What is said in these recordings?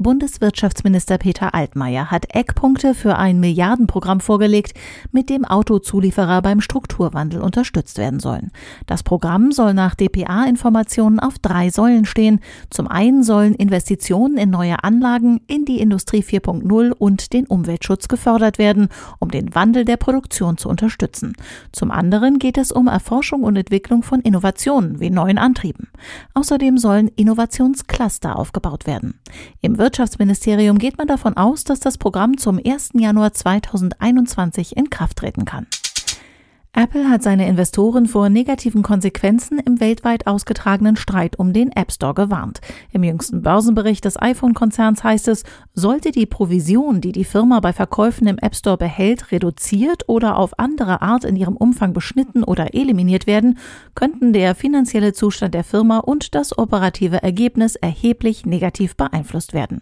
Bundeswirtschaftsminister Peter Altmaier hat Eckpunkte für ein Milliardenprogramm vorgelegt, mit dem Autozulieferer beim Strukturwandel unterstützt werden sollen. Das Programm soll nach DPA-Informationen auf drei Säulen stehen. Zum einen sollen Investitionen in neue Anlagen, in die Industrie 4.0 und den Umweltschutz gefördert werden, um den Wandel der Produktion zu unterstützen. Zum anderen geht es um Erforschung und Entwicklung von Innovationen wie neuen Antrieben. Außerdem sollen Innovationscluster aufgebaut werden. Im Wirtschaftsministerium geht man davon aus, dass das Programm zum 1. Januar 2021 in Kraft treten kann. Apple hat seine Investoren vor negativen Konsequenzen im weltweit ausgetragenen Streit um den App Store gewarnt. Im jüngsten Börsenbericht des iPhone-Konzerns heißt es, sollte die Provision, die die Firma bei Verkäufen im App Store behält, reduziert oder auf andere Art in ihrem Umfang beschnitten oder eliminiert werden, könnten der finanzielle Zustand der Firma und das operative Ergebnis erheblich negativ beeinflusst werden.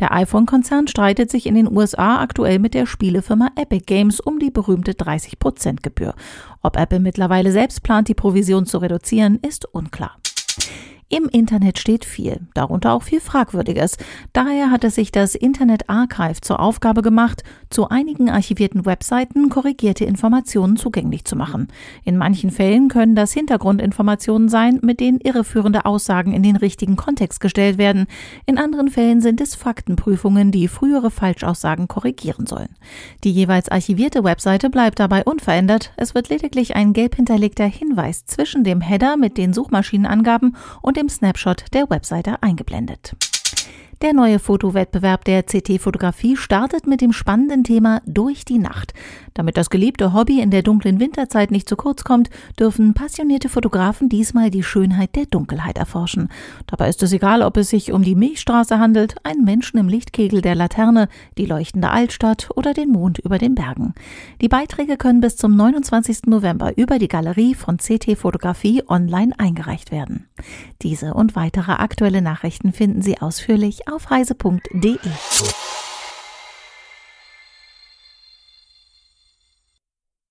Der iPhone-Konzern streitet sich in den USA aktuell mit der Spielefirma Epic Games um die berühmte 30-Prozent-Gebühr. Ob Apple mittlerweile selbst plant, die Provision zu reduzieren, ist unklar. Im Internet steht viel, darunter auch viel Fragwürdiges. Daher hat es sich das Internet Archive zur Aufgabe gemacht, zu einigen archivierten Webseiten korrigierte Informationen zugänglich zu machen. In manchen Fällen können das Hintergrundinformationen sein, mit denen irreführende Aussagen in den richtigen Kontext gestellt werden. In anderen Fällen sind es Faktenprüfungen, die frühere Falschaussagen korrigieren sollen. Die jeweils archivierte Webseite bleibt dabei unverändert. Es wird lediglich ein gelb hinterlegter Hinweis zwischen dem Header mit den Suchmaschinenangaben und dem dem Snapshot der Webseite eingeblendet. Der neue Fotowettbewerb der CT-Fotografie startet mit dem spannenden Thema Durch die Nacht. Damit das geliebte Hobby in der dunklen Winterzeit nicht zu kurz kommt, dürfen passionierte Fotografen diesmal die Schönheit der Dunkelheit erforschen. Dabei ist es egal, ob es sich um die Milchstraße handelt, einen Menschen im Lichtkegel der Laterne, die leuchtende Altstadt oder den Mond über den Bergen. Die Beiträge können bis zum 29. November über die Galerie von CT Fotografie online eingereicht werden. Diese und weitere aktuelle Nachrichten finden Sie ausführlich auf heise.de.